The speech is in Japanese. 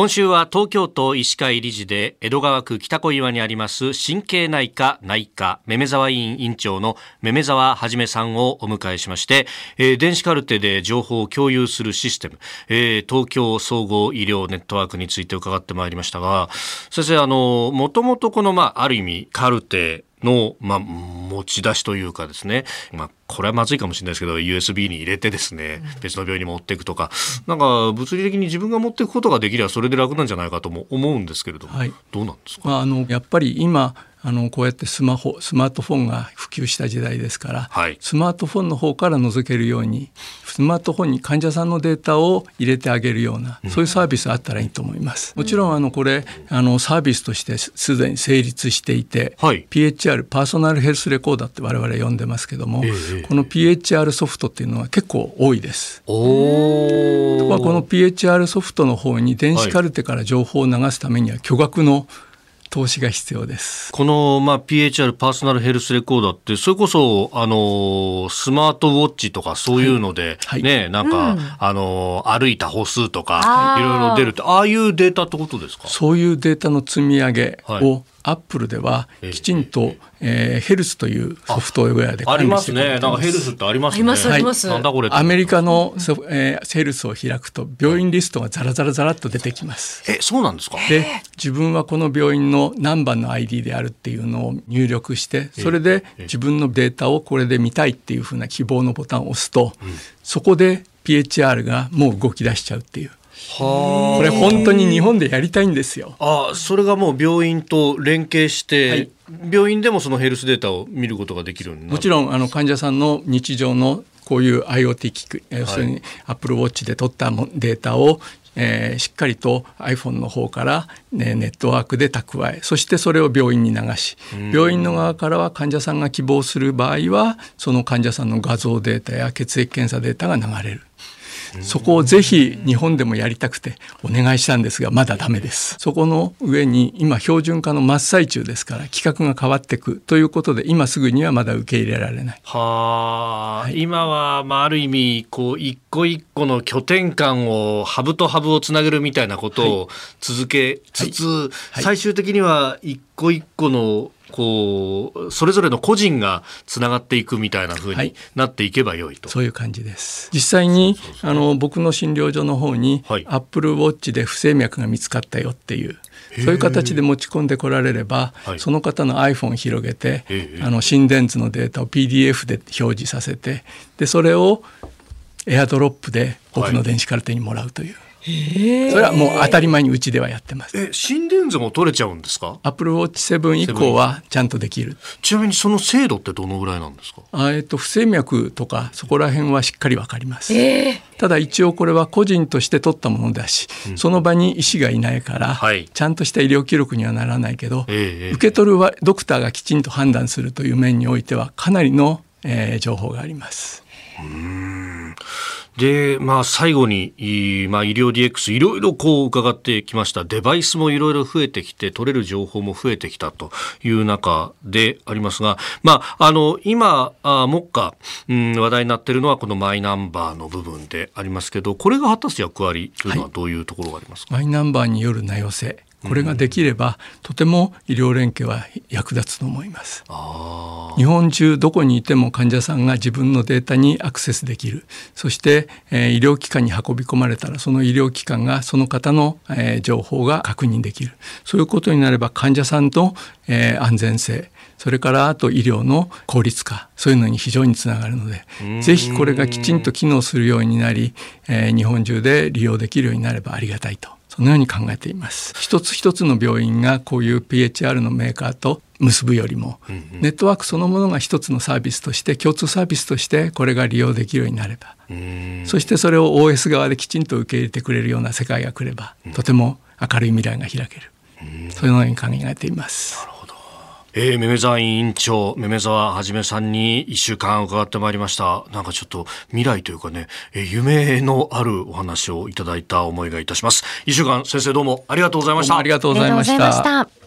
今週は東京都医師会理事で江戸川区北小岩にあります神経内科内科めめ沢委員委員長のめめ沢はじめさんをお迎えしまして、えー、電子カルテで情報を共有するシステム、えー、東京総合医療ネットワークについて伺ってまいりましたが先生あのもともとこのまあある意味カルテの、まあ、持ち出しというかですね、まあ、これはまずいかもしれないですけど USB に入れてですね、別の病院に持っていくとか、なんか物理的に自分が持っていくことができればそれで楽なんじゃないかとも思うんですけれども、はい、どうなんですか、まあ、あのやっぱり今あのこうやってスマホスマートフォンが普及した時代ですから、はい、スマートフォンの方から覗けるようにスマートフォンに患者さんのデータを入れてあげるような、そういうサービスあったらいいと思います。もちろんあのこれあのサービスとしてすでに成立していて、はい、PHR パーソナルヘルスレコーダーって我々呼んでますけども、えー、この PHR ソフトっていうのは結構多いです。おまあ、この PHR ソフトの方に電子カルテから情報を流すためには巨額の、はい投資が必要です。この、まあ、PHR パーソナルヘルスレコーダーってそれこそあのスマートウォッチとかそういうので、はい、ね、なんか、うん、あの歩いた歩数とかいろいろ出るってああいうデータってことですか？そういうデータの積み上げを、はいアップルではきちんと、えー、ヘルスというソフトウェアでありますね。なんかヘルスってありますね。あります、なんだこれ。アメリカのソ、えー、ヘルスを開くと病院リストがザラザラザラっと出てきます。え、そうなんですか？で、自分はこの病院の何番の ID であるっていうのを入力して、それで自分のデータをこれで見たいっていうふうな希望のボタンを押すと、そこで PHR がもう動き出しちゃうっていう。これ本当に日本でやりたいんですよ。あそれがもう病院と連携して、はい、病院でもそのヘルスデータを見ることができるもちろんあの患者さんの日常のこういう IoT 機器、要するに Apple Watch で取ったデータをえー、しっかりと iPhone の方から、ね、ネットワークで蓄えそしてそれを病院に流し病院の側からは患者さんが希望する場合はその患者さんの画像データや血液検査データが流れる。そこをぜひ日本でもやりたくてお願いしたんですがまだダメです。そこの上に今標準化の真っ最中ですから規格が変わっていくということで今すぐにはまだ受け入れられない。は、はい、今はまあある意味こう一個一個の拠点間をハブとハブをつなげるみたいなことを続けつつ、はい。はい、最終的には一個一個のこうそれぞれの個人がつながっていくみたいな風になっていけばよいと、はい、そういう感じです。実際にあの僕の診療所の方に、はい、アップルウォッチで不整脈が見つかったよっていうそういう形で持ち込んでこられれば、はい、その方の iPhone を広げてあの心電図のデータを PDF で表示させてでそれをエアドロップで僕の電子カルテにもらうという。それはもう当たり前にうちではやってます。え、心電図も取れちゃうんですか？アップルウォッチ7以降はちゃんとできる。ちなみにその精度ってどのぐらいなんですか？あ、えっと不整脈とかそこら辺はしっかりわかります。ただ一応これは個人として取ったものだし、うん、その場に医師がいないから、はい、ちゃんとした医療記録にはならないけど、受け取るはドクターがきちんと判断するという面においてはかなりの、えー、情報があります。うんで、まあ、最後に、まあ、医療 DX いろいろこう伺ってきました。デバイスもいろいろ増えてきて取れる情報も増えてきたという中でありますが、まあ、あの今あ目下、うん、話題になっているのはこのマイナンバーの部分でありますけどこれが果たす役割というのはどういうところがありますか、はい、マイナンバーによる名寄せこれができれば、とても医療連携は役立つと思います。日本中どこにいても患者さんが自分のデータにアクセスできる。そして、えー、医療機関に運び込まれたらその医療機関がその方の、えー、情報が確認できる。そういうことになれば患者さんと、えー、安全性それからあと医療の効率化そういうのに非常につながるのでぜひこれがきちんと機能するようになり、えー、日本中で利用できるようになればありがたいとそのように考えています。一つ一つの病院がこういう PHR のメーカーと結ぶよりも、うんうん、ネットワークそのものが一つのサービスとして共通サービスとしてこれが利用できるようになればそしてそれを OS 側できちんと受け入れてくれるような世界が来れば、うん、とても明るい未来が開ける。そういうように考えています。えー、めめざ委員長、めめざはじめさんに一週間伺ってまいりました。なんかちょっと未来というかね、えー、夢のあるお話をいただいた思いがいたします。一週間先生どうもありがとうございました。ありがとうございました。